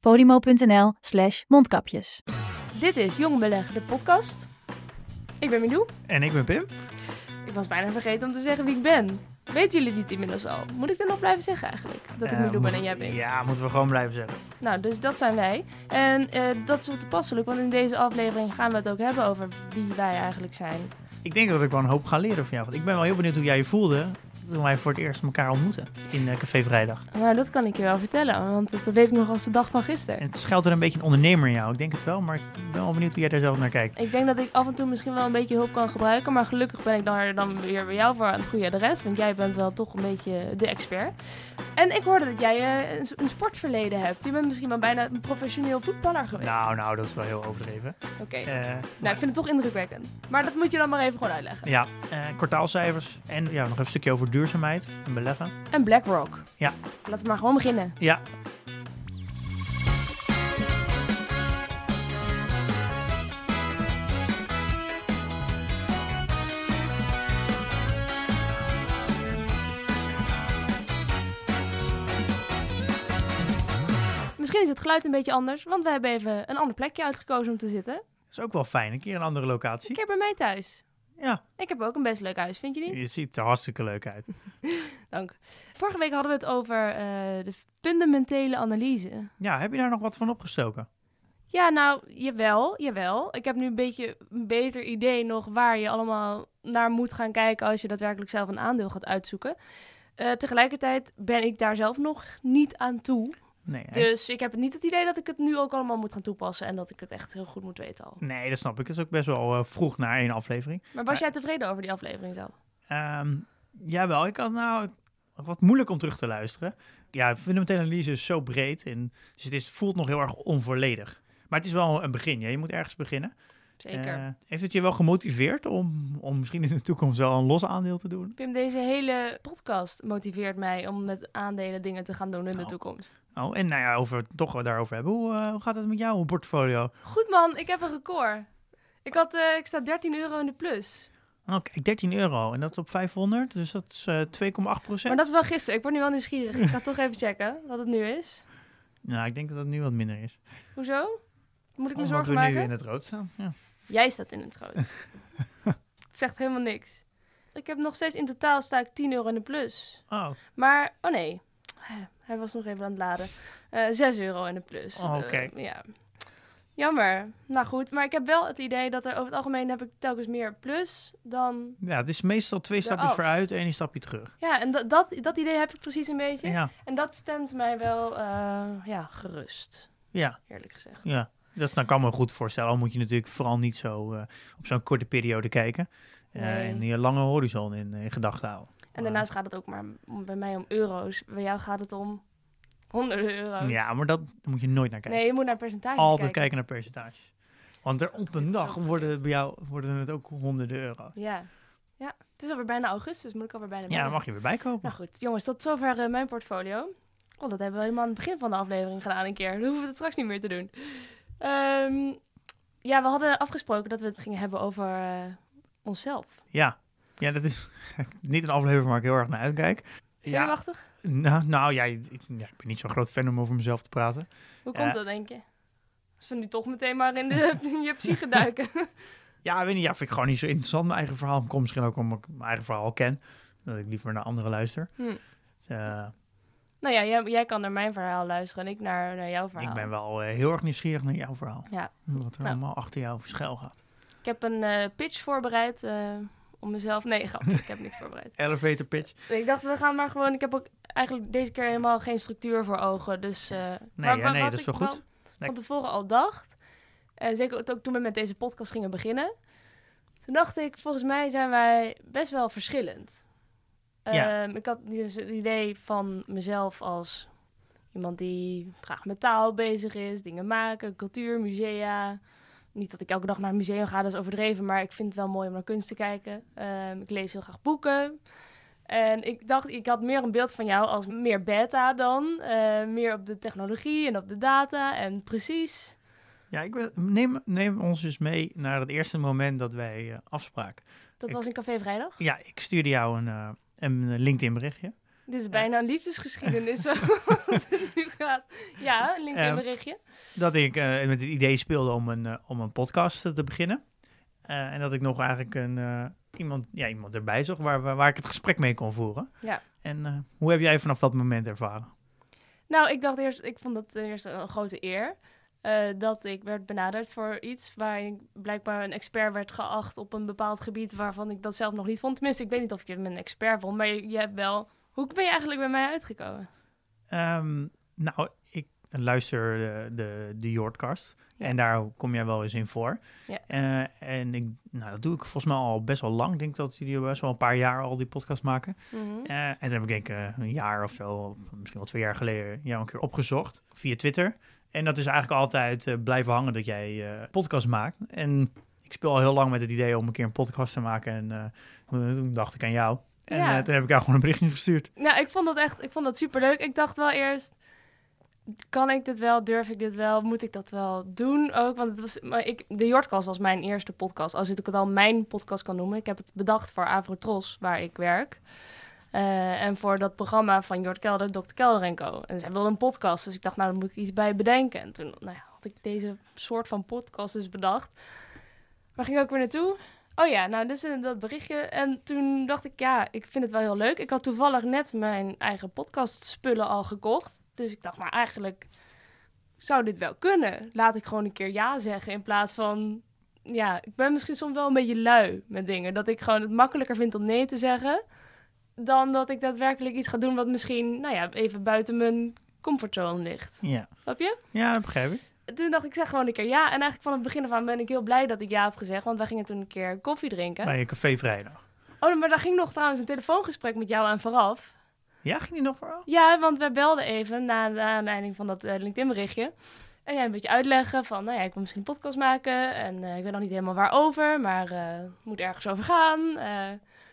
podimo.nl slash mondkapjes. Dit is Jong Beleggen, de podcast. Ik ben Milou. En ik ben Pim. Ik was bijna vergeten om te zeggen wie ik ben. Weten jullie het niet inmiddels al? Moet ik dat nog blijven zeggen eigenlijk? Dat ik Milou ben en jij bent. Ja, moeten we gewoon blijven zeggen. Nou, dus dat zijn wij. En eh, dat is wel toepasselijk, want in deze aflevering gaan we het ook hebben over wie wij eigenlijk zijn. Ik denk dat ik wel een hoop ga leren van jou. Want ik ben wel heel benieuwd hoe jij je voelde toen wij voor het eerst elkaar ontmoetten in eh, Café Vrijdag. Nou, dat kan ik je wel vertellen, want dat weet ik nog als de dag van gisteren. En het schuilt er een beetje een ondernemer in jou. Ik denk het wel, maar ik ben wel benieuwd hoe jij daar zelf naar kijkt. Ik denk dat ik af en toe misschien wel een beetje hulp kan gebruiken, maar gelukkig ben ik dan, dan weer bij jou voor aan het goede adres, want jij bent wel toch een beetje de expert. En ik hoorde dat jij eh, een, een sportverleden hebt. Je bent misschien wel bijna een professioneel voetballer geweest. Nou, nou, dat is wel heel overdreven. Oké. Eh, Nou, maar- ik vind het toch indrukwekkend. Maar dat moet je dan maar even gewoon uitleggen. Ja, eh, kwartaalcijfers en ja, nog een stukje over duurzaamheid en beleggen. En BlackRock. Ja. Laten we maar gewoon beginnen. Ja, geluid een beetje anders, want we hebben even een ander plekje uitgekozen om te zitten. dat is ook wel fijn. Een keer een andere locatie. Ik heb bij mij thuis. Ja, Ik heb ook een best leuk huis, vind je niet? je ziet er hartstikke leuk uit. Dank. Vorige week hadden we het over eh, de fundamentele analyse. Ja, heb je daar nog wat van opgestoken? Ja, nou, jawel, jawel. Ik heb nu een beetje een beter idee nog waar je allemaal naar moet gaan kijken als je daadwerkelijk zelf een aandeel gaat uitzoeken. Eh, tegelijkertijd ben ik daar zelf nog niet aan toe. Nee? Dus ik heb niet het idee dat ik het nu ook allemaal moet gaan toepassen en dat ik het echt heel goed moet weten al. nee, dat snap ik. Het is ook best wel eh, vroeg naar één aflevering. Maar was jij tevreden over die aflevering zelf? Ehm jawel, ik had nou wat moeilijk om terug te luisteren. Ja, fundamentele analyse is zo breed en dus het is, voelt nog heel erg onvolledig. Maar het is wel een begin. Ja. Je moet ergens beginnen. Zeker. Eh, heeft het je wel gemotiveerd om, om misschien in de toekomst wel een los aandeel te doen? Pim, deze hele podcast motiveert mij om met aandelen dingen te gaan doen in de Oh. toekomst. Oh, en nou ja, over, toch wel daarover hebben. Hoe, eh, hoe gaat het met jouw portfolio? Goed man, ik heb een record. Ik, had, eh, ik sta 13 euro in de plus. Kijk, 13 euro en dat is op 500, dus dat is eh 2,8 procent. Maar dat is wel gisteren. Ik word nu wel nieuwsgierig. Ik ga toch even checken wat het nu is. Nou, ik denk dat het nu wat minder is. Hoezo? Moet ik me Omdat zorgen we maken? nu in het rood staan. Ja. Jij staat in het rood. het zegt helemaal niks. Ik heb nog steeds in totaal sta ik 10 euro in de plus. Oh, Maar, oh nee. Hij was nog even aan het laden. Eh 6 euro in de plus. Oh, oké. Eh, ja. Jammer. Nou goed, maar ik heb wel het idee dat er over het algemeen heb ik telkens meer plus dan... ja, het is meestal twee stapjes vooruit en een stapje terug. Ja, en dat, dat, dat idee heb ik precies een beetje. Ja, En dat stemt mij wel eh, ja, gerust, ja, eerlijk gezegd. ja. Dat kan me goed voorstellen. Al moet je natuurlijk vooral niet zo eh, op zo'n korte periode kijken. Eh, Nee. en je lange horizon in, in gedachten houden. En daarnaast gaat het ook maar bij mij om euro's. Bij jou gaat het om honderden euro's. Ja, maar dat moet je nooit naar kijken. Nee, je moet naar percentages Altijd kijken. kijken naar percentages. Want er op een dag worden het bij jou worden het ook honderden euro's. Ja. ja, het is alweer bijna augustus, moet ik alweer bijna Ja, dan mag je weer bijkopen. Nou goed, jongens, tot zover eh, mijn portfolio. Oh, dat hebben we helemaal aan het begin van de aflevering gedaan een keer. Dan hoeven we het straks niet meer te doen. Ehm, ja, we hadden afgesproken dat we het gingen hebben over eh, onszelf. Ja. ja, dat is niet een aflevering waar ik heel erg naar uitkijk. Ja, Zenuwachtig? nou, nou ja, ik, ja, ik ben niet zo'n groot fan om over mezelf te praten. Hoe Ja. komt dat, denk je? Als we nu toch meteen maar in, de, in je psyche duiken. Ja, weet niet, ja, vind ik gewoon niet zo interessant. Mijn eigen verhaal komt misschien ook omdat ik mijn eigen verhaal al ken. Dat ik liever naar anderen luister. Hm. Dus, eh, Nou ja, jij, jij kan naar mijn verhaal luisteren en ik naar, naar jouw verhaal. ik ben wel eh, heel erg nieuwsgierig naar jouw verhaal. Ja. Wat er Nou. allemaal achter jou schuil gaat. Ik heb een eh, pitch voorbereid eh, om mezelf... Nee, grapje, ik heb niks voorbereid. Elevator pitch. Ik dacht, we gaan maar gewoon... Ik heb ook eigenlijk deze keer helemaal geen structuur voor ogen. Dus, Nee, maar ja, wa- nee, dat is wel goed. Nee. van tevoren al dacht... Zeker ook toen we met deze podcast gingen beginnen... Toen dacht ik, volgens mij zijn wij best wel verschillend. Ja. Ehm, ik had dus het idee van mezelf als Iemand die graag met taal bezig is, dingen maken, cultuur, musea. Niet dat ik elke dag naar een museum ga, dat is overdreven, maar ik vind het wel mooi om naar kunst te kijken. Ehm, ik lees heel graag boeken. En ik dacht, ik had meer een beeld van jou als meer beta dan. eh, meer op de technologie en op de data en precies. Ja, ik wil, neem, neem ons dus mee naar het eerste moment dat wij eh, afspraken. Dat Ik- was in Café Vrijdag. Ja, ik stuurde jou een, eh, een LinkedIn berichtje. Dit is bijna een liefdesgeschiedenis zoals het nu gaat. Ja, een LinkedIn berichtje. Dat ik eh, met het idee speelde om een, eh, om een podcast eh, te beginnen. Eh, en dat ik nog eigenlijk een, eh, iemand, ja, iemand erbij zag waar, waar, ik het gesprek mee kon voeren. Ja. En eh, hoe heb jij vanaf dat moment ervaren? Nou, ik dacht eerst, ik vond het ten eerste een grote eer. Eh, dat ik werd benaderd voor iets waar ik blijkbaar een expert werd geacht op een bepaald gebied waarvan ik dat zelf nog niet vond. Tenminste, ik weet niet of je me een expert vond, maar je, je hebt wel. Hoe ben je eigenlijk bij mij uitgekomen? Ehm, nou, ik luister de, de, de Jordcast. Ja. En daar kom jij wel eens in voor. Ja. Eh, en ik, nou, dat doe ik volgens mij al best wel lang. Ik denk dat jullie best wel een paar jaar al die podcast maken. Eh, en toen heb ik denk ik een jaar of zo, misschien wel twee jaar geleden, jou een keer opgezocht via Twitter. En dat is eigenlijk altijd eh, blijven hangen dat jij eh, podcast maakt. En ik speel al heel lang met het idee om een keer een podcast te maken. En eh, toen dacht ik aan jou. En Ja. toen heb ik jou gewoon een berichtje gestuurd. Nou, ik vond dat echt, ik vond dat superleuk. Ik dacht wel eerst, kan ik dit wel? Durf ik dit wel? Moet ik dat wel doen ook? Want het was, maar ik, de Jordcast was mijn eerste podcast. Als ik het al mijn podcast kan noemen. Ik heb het bedacht voor Avrotros, waar ik werk. Eh, en voor dat programma van Jord Kelder, Dr. Kelder en Co. En zij wilde een podcast, dus ik dacht, nou, daar moet ik iets bij bedenken. En toen nou ja, had ik deze soort van podcast dus bedacht. Waar ging ik ook weer naartoe? Oh ja, nou, dus in dat berichtje. En toen dacht ik, ja, ik vind het wel heel leuk. Ik had toevallig net mijn eigen podcast spullen al gekocht. Dus ik dacht, maar eigenlijk zou dit wel kunnen. Laat ik gewoon een keer ja zeggen in plaats van... Ja, ik ben misschien soms wel een beetje lui met dingen. Dat ik gewoon het makkelijker vind om nee te zeggen... dan dat ik daadwerkelijk iets ga doen wat misschien, nou ja, even buiten mijn comfortzone ligt. Ja, Snap je? ja dat begrijp ik. Toen dacht ik, zeg gewoon een keer ja. En eigenlijk van het begin af aan ben ik heel blij dat ik ja heb gezegd. Want wij gingen toen een keer koffie drinken. Bij je café vrijdag. Oh, maar daar ging nog trouwens een telefoongesprek met jou aan vooraf. Ja, ging die nog voor? Ja, want wij belden even na de aanleiding van dat eh, LinkedIn-berichtje. En jij een beetje uitleggen van, nou ja, ik wil misschien een podcast maken. En eh, ik weet nog niet helemaal waarover, maar eh, het moet ergens over gaan.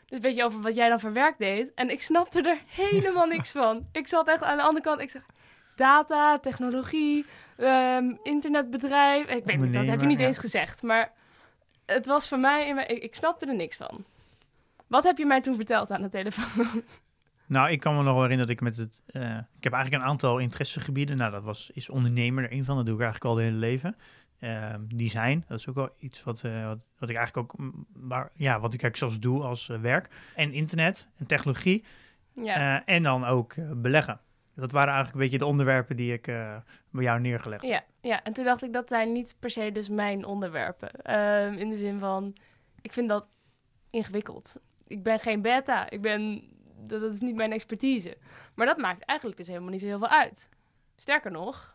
Dus een beetje over wat jij dan voor werk deed. En ik snapte er helemaal niks van. Ik zat echt aan de andere kant. Ik zeg, data, technologie, ehm, internetbedrijf. Ik weet niet, dat heb je niet ja. eens gezegd. Maar het was voor mij, in mijn- ik, ik snapte er niks van. Wat heb je mij toen verteld aan de telefoon? Nou, ik kan me nog wel herinneren dat ik met het... eh, ik heb eigenlijk een aantal interessegebieden. Nou, dat was, is ondernemer er een van. Dat doe ik eigenlijk al het hele leven. Ehm, design, dat is ook wel iets wat, eh, wat, wat ik eigenlijk ook... Waar, ja, wat ik eigenlijk zelfs doe als eh, werk. En internet en technologie. ja. Eh, en dan ook beleggen. Dat waren eigenlijk een beetje de onderwerpen die ik bij jou neergelegd heb. Ja, ja, en toen dacht ik dat zijn niet per se dus mijn onderwerpen. Ehm, in de zin van, ik vind dat ingewikkeld. Ik ben geen beta, ik ben, dat, dat is niet mijn expertise. Maar dat maakt eigenlijk dus helemaal niet zo heel veel uit. Sterker nog,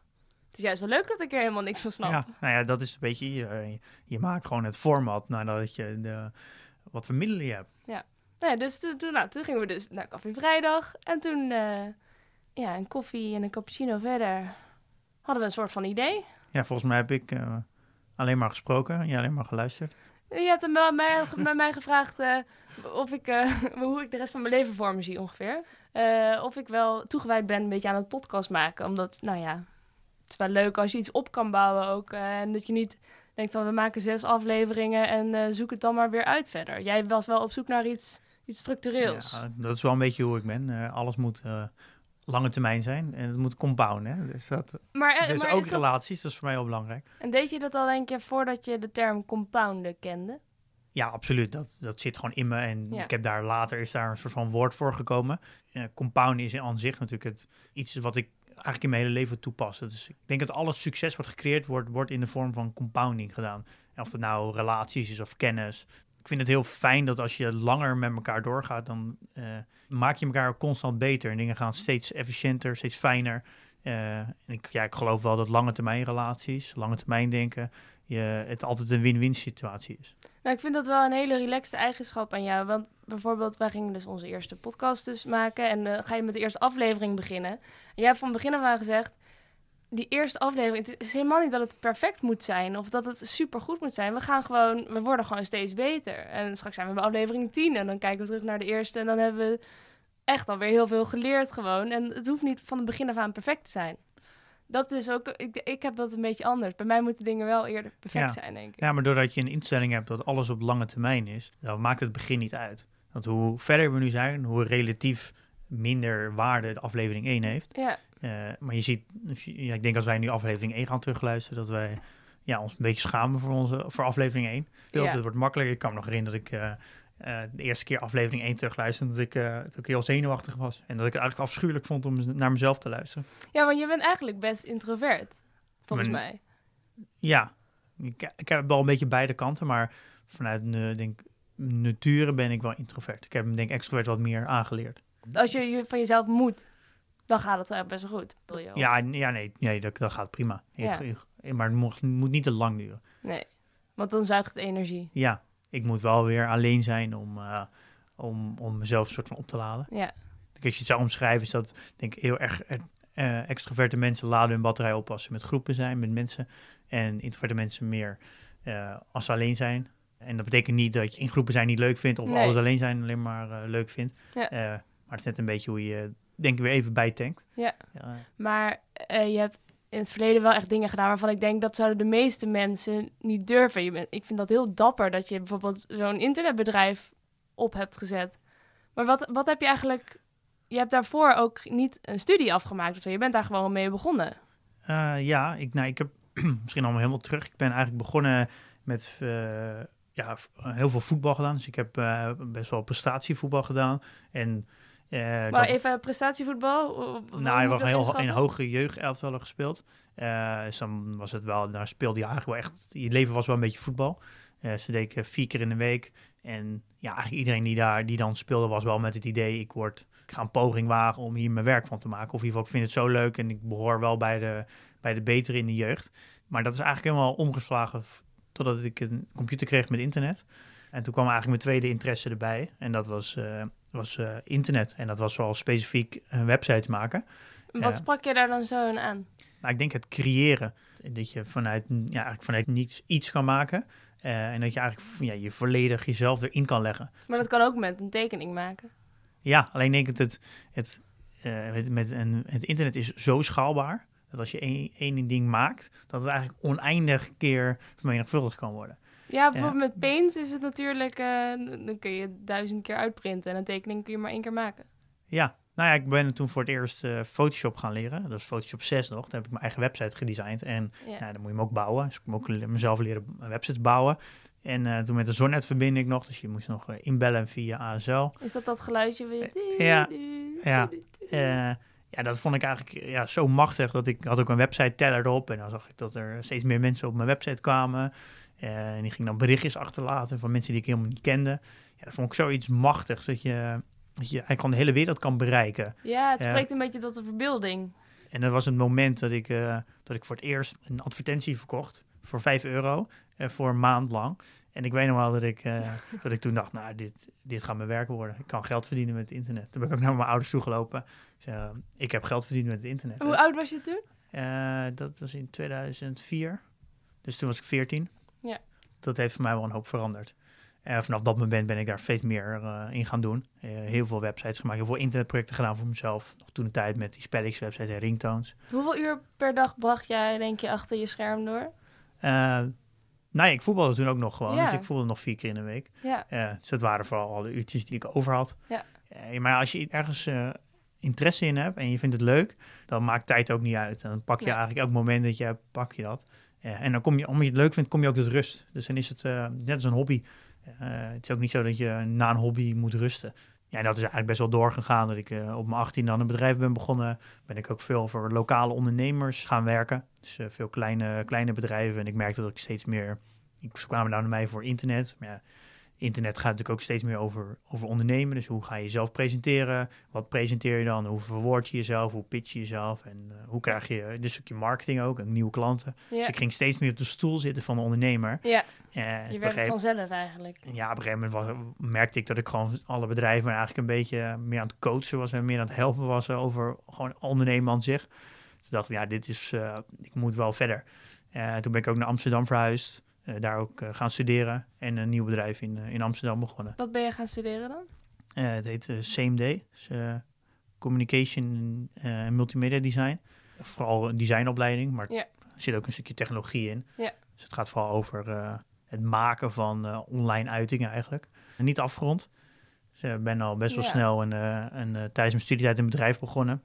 het is juist wel leuk dat ik er helemaal niks van snap. Ja, nou ja, dat is een beetje... Je, je maakt gewoon het format nadat je de, wat voor middelen je hebt. Nou ja, dus toen, toen, nou, toen gingen we dus naar Café Vrijdag. En toen, eh, ja, een koffie en een cappuccino verder, hadden we een soort van idee. Ja, volgens mij heb ik eh, alleen maar gesproken en jij alleen maar geluisterd. Je hebt hem wel mij, bij mij gevraagd eh, of ik, eh, hoe ik de rest van mijn leven voor me zie ongeveer. Eh, of ik wel toegewijd ben een beetje aan het podcast maken. Omdat, nou ja, het is wel leuk als je iets op kan bouwen ook. eh, en dat je niet denkt van we maken zes afleveringen en eh, zoek het dan maar weer uit verder. Jij was wel op zoek naar iets, iets structureels. Ja, dat is wel een beetje hoe ik ben. Eh, alles moet lange termijn zijn en het moet compounden. Hè? Dus, dat, maar, dus maar ook dat- relaties, dat is voor mij heel belangrijk. En deed je dat al denk je voordat je de term compounden kende? Ja, absoluut. Dat, dat zit gewoon in me. En Ja. ik heb daar later is daar een soort van woord voor gekomen. Eh compounding is aan zich natuurlijk het, iets wat ik eigenlijk in mijn hele leven toepas. Dus ik denk dat alles succes wat gecreëerd wordt, wordt in de vorm van compounding gedaan. Of het nou relaties is of kennis. Ik vind het heel fijn dat als je langer met elkaar doorgaat, dan eh, maak je elkaar constant beter. En dingen gaan steeds efficiënter, steeds fijner. Eh, en ik, ja, ik geloof wel dat lange termijn relaties, lange termijn denken, je, het altijd een win-win situatie is. Nou, ik vind dat wel een hele relaxte eigenschap aan jou. Want bijvoorbeeld, wij gingen dus onze eerste podcast dus maken. En dan ga je met de eerste aflevering beginnen. En jij hebt van begin af aan gezegd... Die eerste aflevering, het is helemaal niet dat het perfect moet zijn. Of dat het super goed moet zijn. We gaan gewoon, we worden gewoon steeds beter. En straks zijn we bij aflevering 10. En dan kijken we terug naar de eerste. En dan hebben we echt alweer heel veel geleerd gewoon. En het hoeft niet van het begin af aan perfect te zijn. Dat is ook, ik, ik heb dat een beetje anders. Bij mij moeten dingen wel eerder perfect Ja. zijn, denk ik. Ja, maar doordat je een instelling hebt dat alles op lange termijn is, dan maakt het begin niet uit. Want hoe verder we nu zijn, hoe relatief minder waarde de aflevering 1 heeft. Ja, Eh, maar je ziet, ja, ik denk als wij nu aflevering 1 gaan terugluisteren, dat wij ja, ons een beetje schamen voor, onze, voor aflevering 1. Beeld, Ja. Het wordt makkelijker. Ik kan me nog herinneren dat ik eh, eh, de eerste keer aflevering 1 terugluisterde, dat ik, eh, dat ik heel zenuwachtig was. En dat ik het eigenlijk afschuwelijk vond om naar mezelf te luisteren. ja want je bent eigenlijk best introvert, volgens Mijn- mij. Ja, ik, ik heb wel een beetje beide kanten, maar vanuit uh, denk, nature ben ik wel introvert. Ik heb hem denk ik extrovert wat meer aangeleerd. Als je van jezelf moet, dan gaat het best wel goed. Wil je, Ja, ja nee, nee dat, dat gaat prima. Ja. Ik- ik- maar het moet, moet niet te lang duren. Nee, want dan zuigt het energie. Ja, ik moet wel weer alleen zijn om, eh, om, om mezelf een soort van op te laden. Ja, Als je het zou omschrijven, is dat denk ik heel erg eh, extroverte mensen laden hun batterij op als ze met groepen zijn, met mensen. En introverte mensen meer als ze alleen zijn. En dat betekent niet dat je in groepen zijn niet leuk vindt of Nee. alles alleen zijn alleen maar leuk vindt. Ja. Maar het is net een beetje hoe je denk ik weer even bijtankt. Ja. Ja, maar je hebt in het verleden wel echt dingen gedaan waarvan ik denk dat zouden de meeste mensen niet durven. Je bent, ik vind dat heel dapper dat je bijvoorbeeld zo'n internetbedrijf op hebt gezet. Maar wat, wat heb je eigenlijk... Je hebt daarvoor ook niet een studie afgemaakt of zo. Je bent daar gewoon mee begonnen. Eh, ja, ik, nou, ik heb misschien allemaal helemaal terug. Ik ben eigenlijk begonnen met eh, ja, heel veel voetbal gedaan. Dus ik heb eh, best wel prestatievoetbal gedaan. En, Maar dat- even prestatievoetbal. hoe- nou, dat was heel in hoge jeugdelftallen gespeeld. Eh, dus dan was het wel, daar speelde je eigenlijk wel echt, je leven was wel een beetje voetbal. Eh, ze deed vier keer in de week. En ja, eigenlijk iedereen die daar die dan speelde was wel met het idee, ik word, ik ga een poging wagen om hier mijn werk van te maken. Of in ieder geval, ik vind het zo leuk en ik behoor wel bij de, bij de betere in de jeugd. Maar dat is eigenlijk helemaal omgeslagen totdat ik een computer kreeg met internet. En toen kwam eigenlijk mijn tweede interesse erbij. En dat was, eh, was eh, internet. En dat was wel specifiek een websites maken. Wat sprak je daar dan zo aan? Nou, ik denk het creëren. Dat je vanuit, ja, eigenlijk vanuit niets iets kan maken. Eh, en dat je eigenlijk ja, je volledig jezelf erin kan leggen. Maar dat kan ook met een tekening maken. Ja, alleen denk ik dat het, het, eh, met, met een, het internet is zo schaalbaar. Dat als je één, één ding maakt, dat het eigenlijk oneindig keer vermenigvuldigd kan worden. Ja, bijvoorbeeld met Paint is het natuurlijk... eh, dan kun je duizend keer uitprinten en een tekening kun je maar één keer maken. Ja, nou ja, ik ben toen voor het eerst eh, Photoshop gaan leren. Dat is Photoshop 6 nog. Daar heb ik mijn eigen website gedesigned. En. Nou, dan moet je hem ook bouwen. Dus ik moet ook mezelf leren websites bouwen. En eh, toen met de Zonnet-verbinding nog. Dus je moest nog inbellen via ASL. Is dat dat geluidje? Weer... Ja, ja. Ja, dat vond ik eigenlijk ja, zo machtig. Dat ik had ook een website-teller erop. En dan zag ik dat er steeds meer mensen op mijn website kwamen. Eh, en die gingen dan berichtjes achterlaten van mensen die ik helemaal niet kende. Ja, dat vond ik zoiets machtigs. Dat je, dat je eigenlijk gewoon de hele wereld kan bereiken. Ja, het spreekt een beetje tot de verbeelding. En dat was het moment dat ik, eh, dat ik voor het eerst een advertentie verkocht voor 5 euro eh, voor een maand lang. En ik weet nog wel dat ik, dat ik toen dacht, nou, dit, dit gaat mijn werk worden. Ik kan geld verdienen met het internet. Toen ben ik ook naar mijn ouders toegelopen. Ik zei, ik heb geld verdiend met het internet. Hoe oud was je toen? Dat was in 2004. Dus toen was ik 14. Ja. Dat heeft voor mij wel een hoop veranderd. En vanaf dat moment ben ik daar steeds meer eh, in gaan doen. Eh, heel veel websites gemaakt, heel veel internetprojecten gedaan voor mezelf. Nog toen de tijd met die spellings-websites en ringtones. Hoeveel uur per dag bracht jij, denk je, achter je scherm door? Nou ja, ik voetbalde toen ook nog gewoon. Ja. Dus ik voetbalde nog vier keer in de week. Ja, dus dat waren vooral alle uurtjes die ik over had. Ja. Maar als je ergens interesse in hebt en je vindt het leuk, dan maakt tijd ook niet uit. En dan pak je eigenlijk elk moment dat je hebt, pak je dat. Eh, en dan kom je, omdat je het leuk vindt, kom je ook tot rust. Dus dan is het eh, net als een hobby. Eh, het is ook niet zo dat je na een hobby moet rusten. Ja, dat is eigenlijk best wel doorgegaan. Dat ik eh, op mijn 18 dan een bedrijf ben begonnen. Ben ik ook veel voor lokale ondernemers gaan werken. Dus veel kleine, kleine bedrijven. En ik merkte dat ik steeds meer... Ik, ze kwamen naar mij voor internet. Maar ja, internet gaat natuurlijk ook steeds meer over, over ondernemen. Dus hoe ga je jezelf presenteren? Wat presenteer je dan? Hoe verwoord je jezelf? Hoe pitch je jezelf? En eh, hoe krijg je dus stukje marketing ook en nieuwe klanten? Ja, Dus ik ging steeds meer op de stoel zitten van de ondernemer. ja Eh, dus je een werkt vanzelf eigenlijk. ja, op een gegeven moment was, merkte ik dat ik gewoon alle bedrijven eigenlijk een beetje meer aan het coachen was en meer aan het helpen was over gewoon ondernemen aan zich. Toen dacht ik, ja, dit is, eh, ik moet wel verder. Eh, toen ben ik ook naar Amsterdam verhuisd, eh, daar ook eh, gaan studeren en een nieuw bedrijf in, eh, in Amsterdam begonnen. Wat ben je gaan studeren dan? Eh, het heet eh, Same Day, dus, eh, Communication eh, en Multimedia Design. Vooral een designopleiding, maar Ja. er zit ook een stukje technologie in. Ja. Dus het gaat vooral over eh, het maken van eh, online uitingen eigenlijk. En niet afgerond. Dus ik ben al best wel Ja. snel en, eh, en, eh, tijdens mijn studietijd een bedrijf begonnen.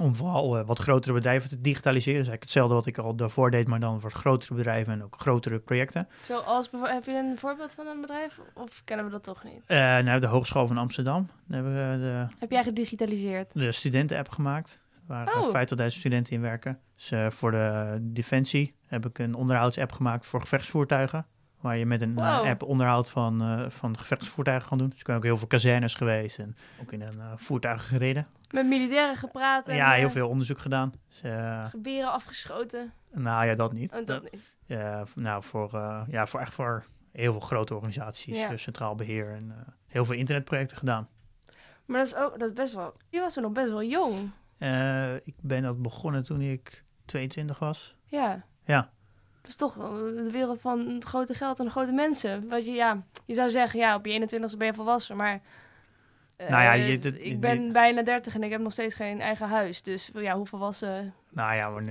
Om vooral eh, wat grotere bedrijven te digitaliseren. Dus eigenlijk hetzelfde wat ik al daarvoor deed, maar dan voor grotere bedrijven en ook grotere projecten. Zoals, heb je een voorbeeld van een bedrijf? Of kennen we dat toch niet? Eh nou, de Hogeschool van Amsterdam. Daar hebben we de, Heb jij gedigitaliseerd? de studenten-app gemaakt. Waar eh, Oh. 50.000 studenten in werken. Dus eh, voor de Defensie heb ik een onderhoudsapp gemaakt voor gevechtsvoertuigen. Waar je met een eh, app onderhoud van, eh, van gevechtsvoertuigen kan doen. Dus ik ben ook heel veel kazernes geweest en ook in een eh, voertuig gereden. Met militairen gepraat en ja, heel veel onderzoek gedaan. Dus, afgeschoten? nou ja, dat niet. Oh, dat niet. Nou, voor, ja, voor echt voor heel veel grote organisaties. Ja. centraal beheer en heel veel internetprojecten gedaan. Maar dat is ook dat is best wel... Je was toen nog best wel jong. Ik ben dat begonnen toen ik 22 was. Ja. Ja. Is toch de wereld van grote geld en grote mensen. Wat je, ja, je zou zeggen, ja, op je 21ste ben je volwassen, maar... eh, Nou ja, je- dat- ik ben bijna 30 en ik heb nog steeds geen eigen huis. Dus ja, hoe volwassen... Nou ja, maar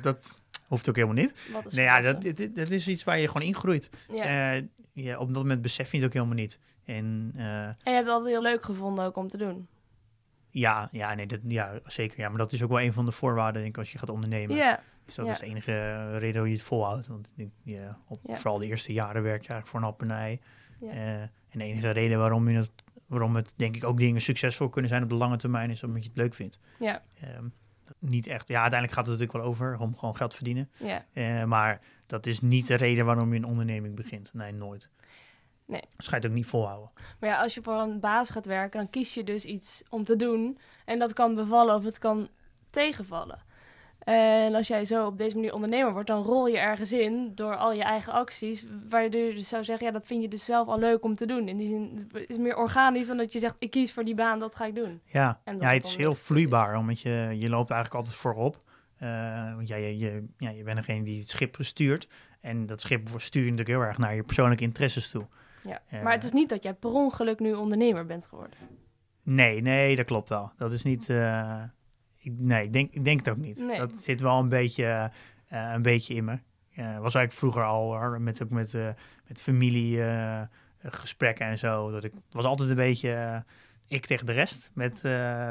dat, hoeft ook helemaal niet. Wat is Nee, ja, dat, dat is iets waar je gewoon ingroeit. Ja. Eh, ja, op dat moment besef je het ook helemaal niet. En eh, En je hebt het altijd heel leuk gevonden ook om te doen. ja, ja, nee, dat, ja, zeker. Ja, maar dat is ook wel een van de voorwaarden, denk ik, als je gaat ondernemen. Ja, Dus dat ja. is de enige reden hoe je het volhoudt. Want ja, op, Ja. vooral de eerste jaren werk je eigenlijk voor een. Ja. Eh, en de enige reden waarom, je het, waarom het, denk ik, ook dingen succesvol kunnen zijn op de lange termijn, is omdat je het leuk vindt. ja, Ehm, niet echt, ja, uiteindelijk gaat het natuurlijk wel over om gewoon geld te verdienen. ja. Eh, maar dat is niet de reden waarom je een onderneming begint. Nee, nooit. Nee. Ga je het ook niet volhouden. Maar ja, als je voor een baas gaat werken, dan kies je dus iets om te doen. En dat kan bevallen of het kan tegenvallen. En als jij zo op deze manier ondernemer wordt, dan rol je ergens in door al je eigen acties. Waardoor je dus zou zeggen, ja, dat vind je dus zelf al leuk om te doen. In die zin het is meer organisch dan dat je zegt, ik kies voor die baan, dat ga ik doen. Ja, ja het is heel is. vloeibaar, omdat je, je loopt eigenlijk altijd voorop. Eh, want ja, je, je, ja, je bent degene die het schip stuurt. En dat schip stuur je natuurlijk heel erg naar je persoonlijke interesses toe. Ja. Ja. Maar het is niet dat jij per ongeluk nu ondernemer bent geworden. Nee, nee, dat klopt wel. Dat is niet. eh, ik, nee, ik denk, ik denk het ook niet. Nee. Dat zit wel een beetje, eh, een beetje in me. Eh, was eigenlijk vroeger al hoor, met, ook met, eh, met familie eh, en zo. Dat ik was altijd een beetje ik tegen de rest. Met,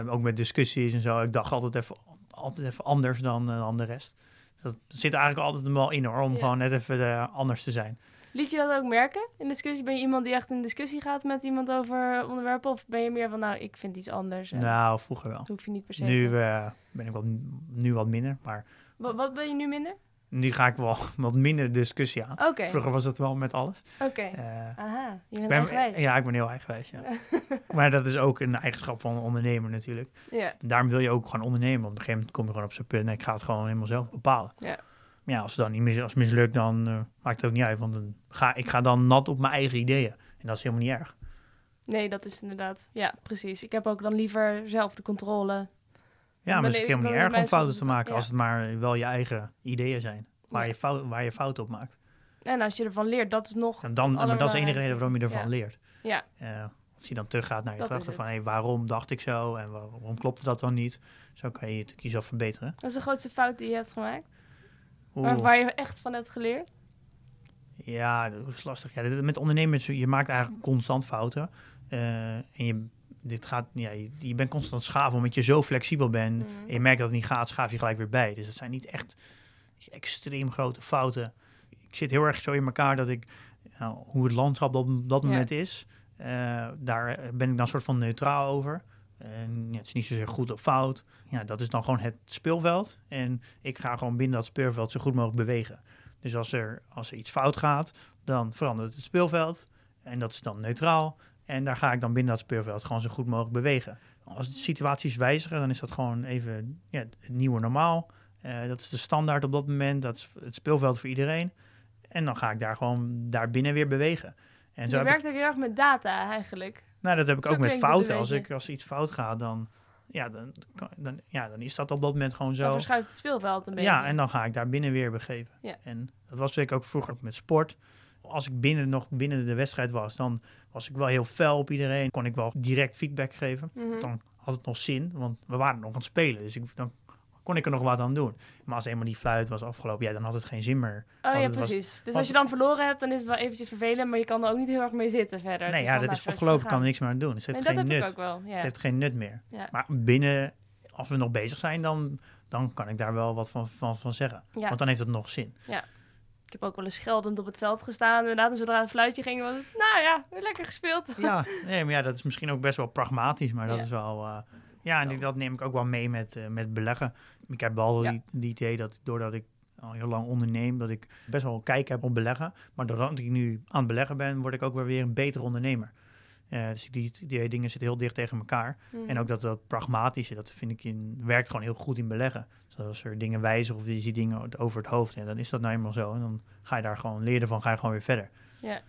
ook met discussies en zo. Ik dacht altijd even, altijd even anders dan, dan de rest. Dat zit eigenlijk altijd wel in hoor, om Ja. gewoon net even anders te zijn. Liet je dat ook merken in discussie? Ben je iemand die echt in discussie gaat met iemand over onderwerpen? Of ben je meer van, nou, ik vind iets anders Nou, vroeger wel. dat hoef je niet per se Nu eh, ben ik wat, nu wat minder, maar Wat, wat ben je nu minder? nu ga ik wel wat minder discussie aan. Vroeger was het wel met alles. oké. Eh, Aha, je bent ben- eigenwijs. ja, ik ben heel eigenwijs, ja. maar dat is ook een eigenschap van een ondernemer natuurlijk. ja. Daarom wil je ook gewoon ondernemen. Want op een gegeven moment kom je gewoon op zo'n punt... en ik ga het gewoon helemaal zelf bepalen. Ja. Maar ja, als het dan niet mis, als mislukt, dan eh, maakt het ook niet uit. Want dan ga, ik ga dan nat op mijn eigen ideeën. En dat is helemaal niet erg. Nee, dat is inderdaad... Ja, precies. Ik heb ook dan liever zelf de controle. Ja, maar het is helemaal niet erg om fouten te maken... ja. als het maar wel je eigen ideeën zijn. Waar, Ja. je, fout, waar je fouten op maakt. En als je ervan leert, dat is nog... En dan, maar dat is de enige reden waarom je ervan Ja. leert. Ja, Eh, als je dan teruggaat naar je gedachten van... Hey, waarom dacht ik zo en waarom klopte dat dan niet? Zo kan je het jezelf verbeteren. dat is de grootste fout die je hebt gemaakt. Waar, waar je echt van hebt geleerd. Ja, dat is lastig. Ja, dit- met ondernemers, je maakt eigenlijk constant fouten. Eh, en je, dit gaat, ja, je, je bent constant schaven omdat je zo flexibel bent. Mhm. En je merkt dat het niet gaat, schaaf je gelijk weer bij. Dus het zijn niet echt extreem grote fouten. Ik zit heel erg zo in elkaar dat ik, nou, hoe het landschap op dat Ja. moment is, eh, daar ben ik dan soort van neutraal over. En ja, het is niet zozeer goed of fout. Ja, dat is dan gewoon het speelveld. En ik ga gewoon binnen dat speelveld zo goed mogelijk bewegen. Dus als er, als er iets fout gaat, dan verandert het speelveld. En dat is dan neutraal. En daar ga ik dan binnen dat speelveld gewoon zo goed mogelijk bewegen. Als de situaties wijzigen, dan is dat gewoon even ja, het nieuwe normaal. Eh, dat is de standaard op dat moment. Dat is het speelveld voor iedereen. En dan ga ik daar gewoon daar binnen weer bewegen. En je heb ik- werkt ook heel erg met data eigenlijk. Nou, dat heb ik Zo ook met fouten. Als, ik, als iets fout gaat, dan, ja, dan, dan, ja, dan is dat op dat moment gewoon Dan zo. verschuift het speelveld een beetje. Ja, en dan ga ik daar binnen weer begeven. Ja. En dat was natuurlijk ook vroeger met sport. Als ik binnen nog binnen de wedstrijd was, dan was ik wel heel fel op iedereen. Kon ik wel direct feedback geven. Mhm. Dan had het nog zin, want we waren nog aan het spelen. Dus ik, dan kon ik er nog wat aan doen. Maar als eenmaal die fluit was afgelopen, ja, dan had het geen zin meer. Oh ja, was- precies. dus als je dan verloren hebt, dan is het wel eventjes vervelend, maar je kan er ook niet heel erg mee zitten verder. Nee, ja, dat is afgelopen, ik kan er niks meer aan doen. Dus het heeft Nee, dat geen heb nut. ik ook wel. Ja. Het heeft geen nut meer. Ja. Maar binnen, als we nog bezig zijn, dan, dan kan ik daar wel wat van, van, van zeggen. Ja. Want dan heeft het nog zin. Ik heb ook wel eens scheldend op het veld gestaan. Inderdaad, en zodra het fluitje ging, was het, nou ja, weer lekker gespeeld. Ja, nee, maar ja, dat is misschien ook best wel pragmatisch, maar dat Ja. is wel... eh, ja, en dat neem ik ook wel mee met, eh, met beleggen. Ik heb wel Ja. die idee dat doordat ik al heel lang onderneem, dat ik best wel kijk heb op beleggen. Maar doordat ik nu aan het beleggen ben, word ik ook wel weer een betere ondernemer. Eh, dus die, die dingen zitten heel dicht tegen elkaar. Mhm. En ook dat, dat pragmatische, dat vind ik in, werkt gewoon heel goed in beleggen. Dus als er dingen wijzigen of je ziet dingen over het hoofd, en dan is dat nou eenmaal zo. En dan ga je daar gewoon leren van, ga je gewoon weer verder. Ja.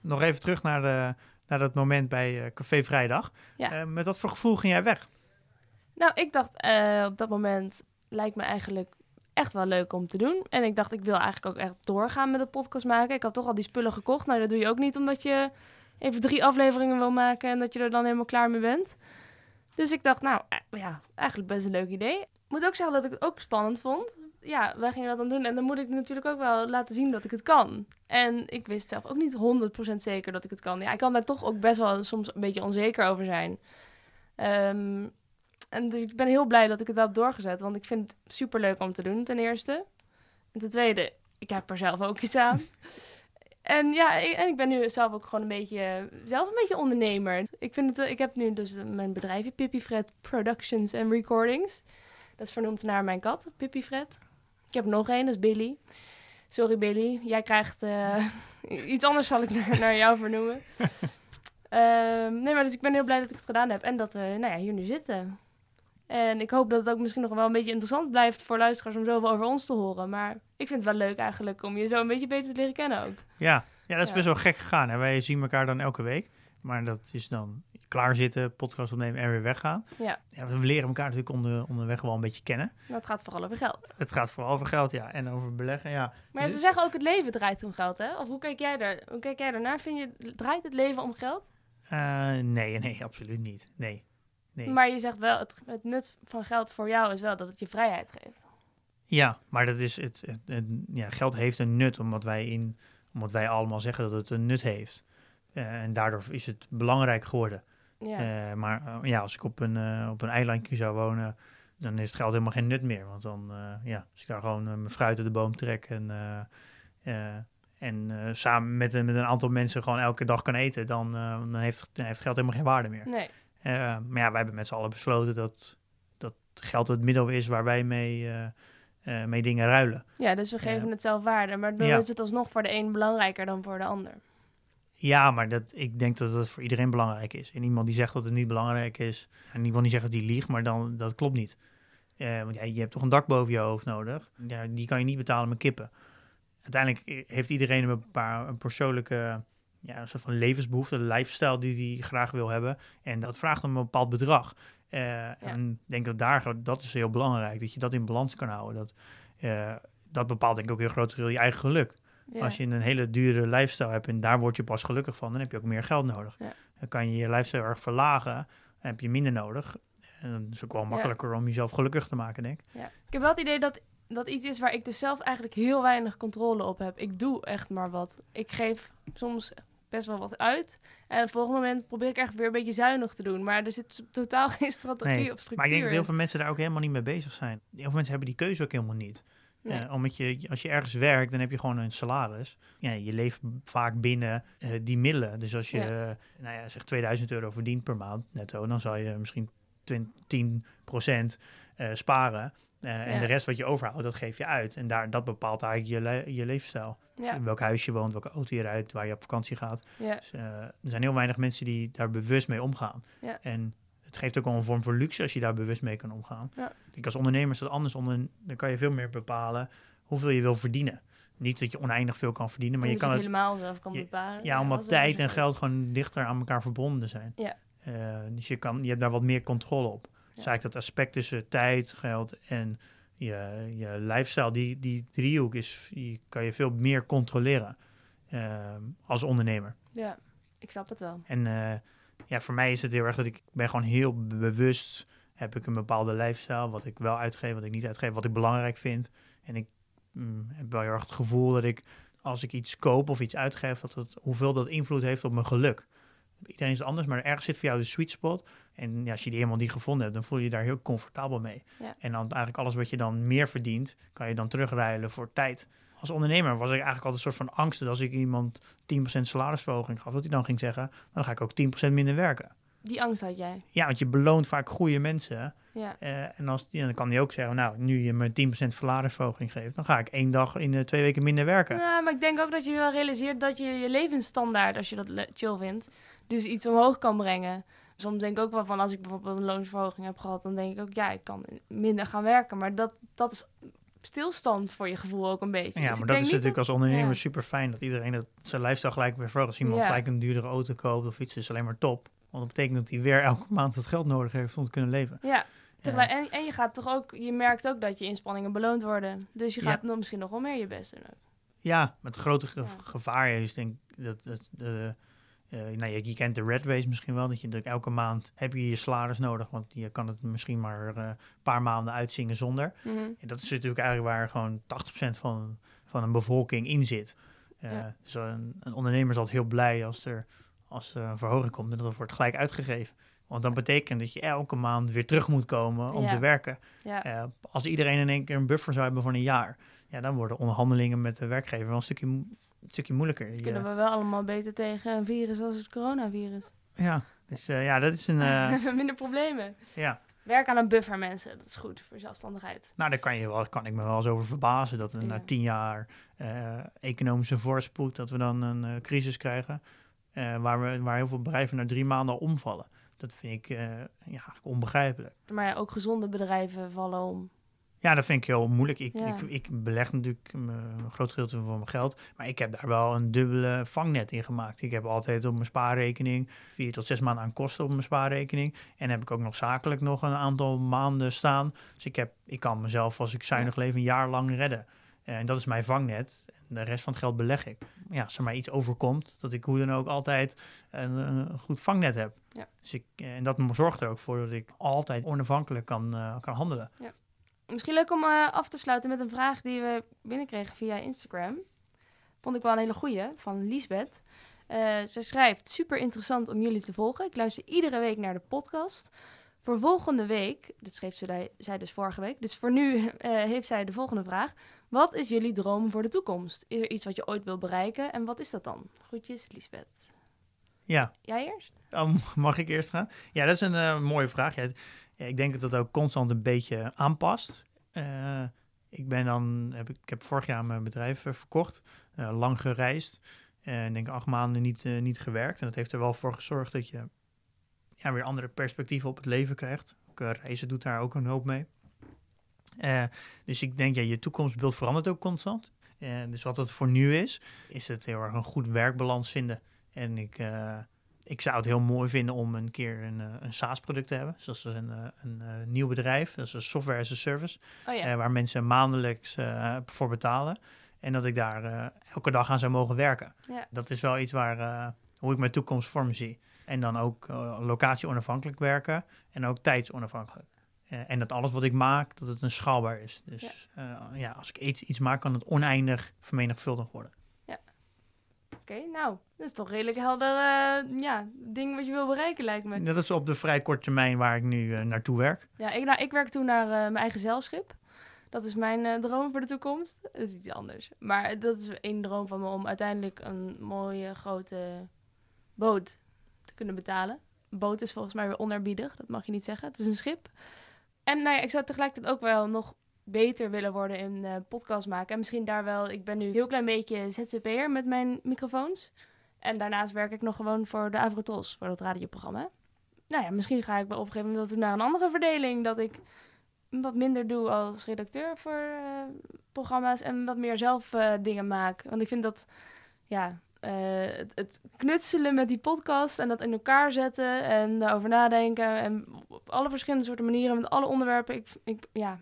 Nog even terug naar, de, naar dat moment bij eh, Café Vrijdag. Met wat voor gevoel ging jij weg? Nou, ik dacht eh, op dat moment lijkt me eigenlijk echt wel leuk om te doen. En ik dacht, ik wil eigenlijk ook echt doorgaan met de podcast maken. Ik had toch al die spullen gekocht. Nou, dat doe je ook niet omdat je even drie afleveringen wil maken en dat je er dan helemaal klaar mee bent. Dus ik dacht, nou eh, ja, eigenlijk best een leuk idee. Ik moet ook zeggen dat ik het ook spannend vond. Ja, wij gingen dat dan doen en dan moet ik natuurlijk ook wel laten zien dat ik het kan. En ik wist zelf ook niet 100% zeker dat ik het kan. Ja, ik kan daar toch ook best wel soms een beetje onzeker over zijn. Ehm, en ik ben heel blij dat ik het wel heb doorgezet, want ik vind het super leuk om te doen, ten eerste. En ten tweede, ik heb er zelf ook iets aan. en ja, ik, en ik ben nu zelf ook gewoon een beetje, zelf een beetje ondernemer. Ik, vind het, ik heb nu dus mijn bedrijfje, Pippi Fred Productions and Recordings. Dat is vernoemd naar mijn kat, Pippi Fred. Ik heb nog één, dat is Billy. Sorry Billy, jij krijgt eh, iets anders zal ik naar, naar jou vernoemen. Ehm, nee, maar dus ik ben heel blij dat ik het gedaan heb en dat we nou ja, hier nu zitten. En ik hoop dat het ook misschien nog wel een beetje interessant blijft voor luisteraars om zoveel over ons te horen. Maar ik vind het wel leuk eigenlijk om je zo een beetje beter te leren kennen ook. Ja, ja dat is Ja. best wel gek gegaan. Hè? Wij zien elkaar dan elke week. Maar dat is dan klaarzitten, podcast opnemen en weer weggaan. Ja. we leren elkaar natuurlijk onder, onderweg wel een beetje kennen. Maar het gaat vooral over geld. Het gaat vooral over geld, ja. En over beleggen, ja. Maar Dus ze zeggen ook het leven draait om geld, hè? Of hoe kijk jij daar? Hoe kijk jij daarnaar? Vind je, draait het leven om geld? Eh, nee, nee, absoluut niet. Nee. Nee. Maar je zegt wel, het, het nut van geld voor jou is wel dat het je vrijheid geeft. Ja, maar dat is het, het- het- ja, geld heeft een nut omdat wij, in, omdat wij allemaal zeggen dat het een nut heeft. Eh, en daardoor is het belangrijk geworden. Ja. Eh, maar eh, ja, als ik op een, op een eilandje zou wonen, dan is het geld helemaal geen nut meer. Want dan, ja, als ik daar gewoon mijn fruit uit de boom trek en, en samen met, een- met een aantal mensen gewoon elke dag kan eten, dan, dan, heeft, dan heeft geld helemaal geen waarde meer. Nee. Eh, maar ja, wij hebben met z'n allen besloten dat, dat geld het middel is waar wij mee, eh, eh, mee dingen ruilen. Ja, dus we geven het zelf waarde. Maar dan Ja. is het alsnog voor de een belangrijker dan voor de ander. Ja, maar dat, ik denk dat dat voor iedereen belangrijk is. En iemand die zegt dat het niet belangrijk is, en die wil niet zeggen dat die liegt, maar dan, dat klopt niet. Want ja, je hebt toch een dak boven je hoofd nodig. Ja, die kan je niet betalen met kippen. Uiteindelijk heeft iedereen een, paar, een persoonlijke ja, een soort van levensbehoefte, een lifestyle die hij graag wil hebben. En dat vraagt om een bepaald bedrag. Eh, En ik denk dat daar, dat is heel belangrijk, dat je dat in balans kan houden. Dat, eh, dat bepaalt denk ik ook heel groot deel je eigen geluk. Ja. Als je een hele dure lifestyle hebt en daar word je pas gelukkig van, dan heb je ook meer geld nodig. Ja. Dan kan je je lifestyle erg verlagen en heb je minder nodig. En dan is het ook wel makkelijker om jezelf gelukkig te maken, denk ik. Ja. Ik heb wel het idee dat dat iets is waar ik dus zelf eigenlijk heel weinig controle op heb. Ik doe echt maar wat. Ik geef soms best wel wat uit. En op het volgende moment probeer ik echt weer een beetje zuinig te doen. Maar er zit totaal geen strategie Nee, of structuur Maar ik denk dat heel veel mensen daar ook helemaal niet mee bezig zijn. Heel veel mensen hebben die keuze ook helemaal niet. Nee. Eh, omdat je, als je ergens werkt, dan heb je gewoon een salaris. Ja, je leeft vaak binnen eh, die middelen. Dus als je, Ja. eh, nou ja, zeg 2000 euro verdient per maand netto, dan zal je misschien 20, 10% eh, sparen. Eh, En de rest wat je overhoudt, dat geef je uit. En daar, dat bepaalt eigenlijk je, le- je levensstijl. In welk huis je woont, welke auto je rijdt, waar je op vakantie gaat. Dus, eh, er zijn heel weinig mensen die daar bewust mee omgaan. En het geeft ook wel een vorm voor luxe als je daar bewust mee kan omgaan. Ik als ondernemer is dat anders. Onder, dan kan je veel meer bepalen hoeveel je wil verdienen. Niet dat je oneindig veel kan verdienen, maar je kan het helemaal zelf kan bepalen. Ja, omdat tijd en geld gewoon dichter aan elkaar verbonden zijn. Ja. Eh, dus je, kan, je hebt daar wat meer controle op. Dus eigenlijk dat aspect tussen tijd, geld en je, je lifestyle, die, die driehoek is, die kan je veel meer controleren eh, als ondernemer. Ja, ik snap het wel. En eh, ja, voor mij is het heel erg dat ik ben gewoon heel be- bewust heb ik een bepaalde lifestyle, wat ik wel uitgeef, wat ik niet uitgeef, wat ik belangrijk vind. En ik mm, heb wel heel erg het gevoel dat ik als ik iets koop of iets uitgeef, dat het, hoeveel dat invloed heeft op mijn geluk. Iedereen is anders, maar ergens zit voor jou de sweet spot. En ja, als je die helemaal niet gevonden hebt, dan voel je je daar heel comfortabel mee. Ja. En dan eigenlijk alles wat je dan meer verdient, kan je dan terugruilen voor tijd. Als ondernemer was ik eigenlijk altijd een soort van angst dat als ik iemand 10% salarisverhoging gaf, dat hij dan ging zeggen, dan ga ik ook 10% minder werken. Die angst had jij. Ja, want je beloont vaak goede mensen. Ja, eh, en als, ja, dan kan hij ook zeggen, nou, nu je me 10% salarisverhoging geeft, dan ga ik één dag in de twee weken minder werken. Ja, maar ik denk ook dat je wel realiseert dat je je levensstandaard, als je dat chill vindt, dus iets omhoog kan brengen. Soms denk ik ook wel van, als ik bijvoorbeeld een loonsverhoging heb gehad, dan denk ik ook, ja, ik kan minder gaan werken. Maar dat, dat is stilstand voor je gevoel ook een beetje. Ja, Dus maar dat is natuurlijk als ondernemer ja. super fijn dat iedereen dat zijn lifestyle gelijk weer verhoogt. Als iemand Ja. gelijk een duurdere auto koopt of iets, is alleen maar top. Want dat betekent dat hij weer elke maand het geld nodig heeft om te kunnen leven. Ja, tegelijk, en, en je gaat toch ook, je merkt ook dat je inspanningen beloond worden. Dus je Ja. gaat nog misschien nog wel meer je best doen. Ja, met het grote gevaar is denk ik dat, dat de, eh, nou, je, je kent de red race misschien wel, dat je dat elke maand heb je je salaris nodig, want je kan het misschien maar eh, een paar maanden uitzingen zonder. Mhm. En dat is natuurlijk eigenlijk waar gewoon 80% van, van een bevolking in zit. Eh, Ja. Dus een, een ondernemer is altijd heel blij als er, als er een verhoging komt en dat wordt gelijk uitgegeven. Want dan betekent dat je elke maand weer terug moet komen om Ja. te werken. Ja. Eh, als iedereen in één keer een buffer zou hebben voor een jaar, ja, dan worden onderhandelingen met de werkgever wel een stukje, een stukje moeilijker. Kunnen we wel allemaal beter tegen een virus als het coronavirus. Ja, dus eh, ja, dat is een. eh, Minder problemen. ja. Werk aan een buffer, mensen. Dat is goed voor zelfstandigheid. Nou, daar kan, je wel, kan ik me wel eens over verbazen dat we Ja. na tien jaar eh, economische voorspoed, dat we dan een eh, crisis krijgen. eh, waar, we, waar heel veel bedrijven na drie maanden al omvallen. Dat vind ik eh, ja, eigenlijk onbegrijpelijk. Maar ja, ook gezonde bedrijven vallen om. Ja, dat vind ik heel moeilijk. Ik, Ja. ik, ik beleg natuurlijk een groot gedeelte van mijn geld. Maar ik heb daar wel een dubbele vangnet in gemaakt. Ik heb altijd op mijn spaarrekening vier tot zes maanden aan kosten op mijn spaarrekening. En heb ik ook nog zakelijk nog een aantal maanden staan. Dus ik, heb, ik kan mezelf, als ik zuinig leef, een jaar lang redden. En dat is mijn vangnet. En de rest van het geld beleg ik. Ja, als er mij iets overkomt, dat ik hoe dan ook altijd een, een goed vangnet heb. Ja. Dus ik, en dat zorgt er ook voor dat ik altijd onafhankelijk kan, eh, kan handelen. Misschien leuk om eh, af te sluiten met een vraag die we binnenkregen via Instagram. Vond ik wel een hele goeie, van Liesbeth. Eh, ze schrijft, super interessant om jullie te volgen. Ik luister iedere week naar de podcast. Voor volgende week, dit schreef ze zij- dus vorige week, dus voor nu eh, heeft zij de volgende vraag. Wat is jullie droom voor de toekomst? Is er iets wat je ooit wil bereiken en wat is dat dan? Groetjes, Liesbeth. Ja, Jij eerst? Oh, mag ik eerst gaan? Ja, dat is een mooie vraag. Ja, ja, ik denk dat dat ook constant een beetje aanpast. Eh, ik ben dan, heb, ik heb vorig jaar mijn bedrijf eh, verkocht, eh, lang gereisd. En denk acht maanden niet, niet gewerkt. En dat heeft er wel voor gezorgd dat je ja, weer andere perspectieven op het leven krijgt. Ook, reizen doet daar ook een hoop mee. Dus ik denk, ja, je toekomstbeeld verandert ook constant. Dus wat het voor nu is, is het heel erg een goed werkbalans vinden. En ik, ik zou het heel mooi vinden om een keer een, eh, een SaaS-product te hebben. Zoals een, eh, een eh, nieuw bedrijf, dat is een software as a service. Oh ja. waar mensen maandelijks voor betalen. En dat ik daar elke dag aan zou mogen werken. Ja. Dat is wel iets waar, hoe ik mijn toekomst voor me zie. En dan ook locatie onafhankelijk werken en ook tijdsonafhankelijk. En dat alles wat ik maak, dat het een schaalbaar is. Dus ja, ja als ik iets, iets maak, kan het oneindig vermenigvuldigd worden. Nou, dat is toch redelijk helder eh, ja, ding wat je wil bereiken lijkt me. Dat is op de vrij korte termijn waar ik nu eh, naartoe werk. Ja, ik, nou, ik werk toen naar eh, mijn eigen zeilschip. Dat is mijn droom voor de toekomst. Dat is iets anders. Maar dat is één droom van me om uiteindelijk een mooie grote boot te kunnen betalen. boot is volgens mij weer onerbiedig. Dat mag je niet zeggen. Het is een schip. En nou ja, ik zou tegelijkertijd ook wel nog beter willen worden in eh, podcast maken. En misschien daar wel... Ik ben nu een heel klein beetje ZZP'er met mijn microfoons. En daarnaast werk ik nog gewoon voor de Avrotos, voor dat radioprogramma. Nou ja, misschien ga ik op een gegeven moment naar een andere verdeling. Dat ik wat minder doe als redacteur voor eh, programma's en wat meer zelf eh, dingen maak. Want ik vind dat, ja, het, het knutselen met die podcast en dat in elkaar zetten en daarover nadenken en op alle verschillende soorten manieren met alle onderwerpen. Ik, ik, ja,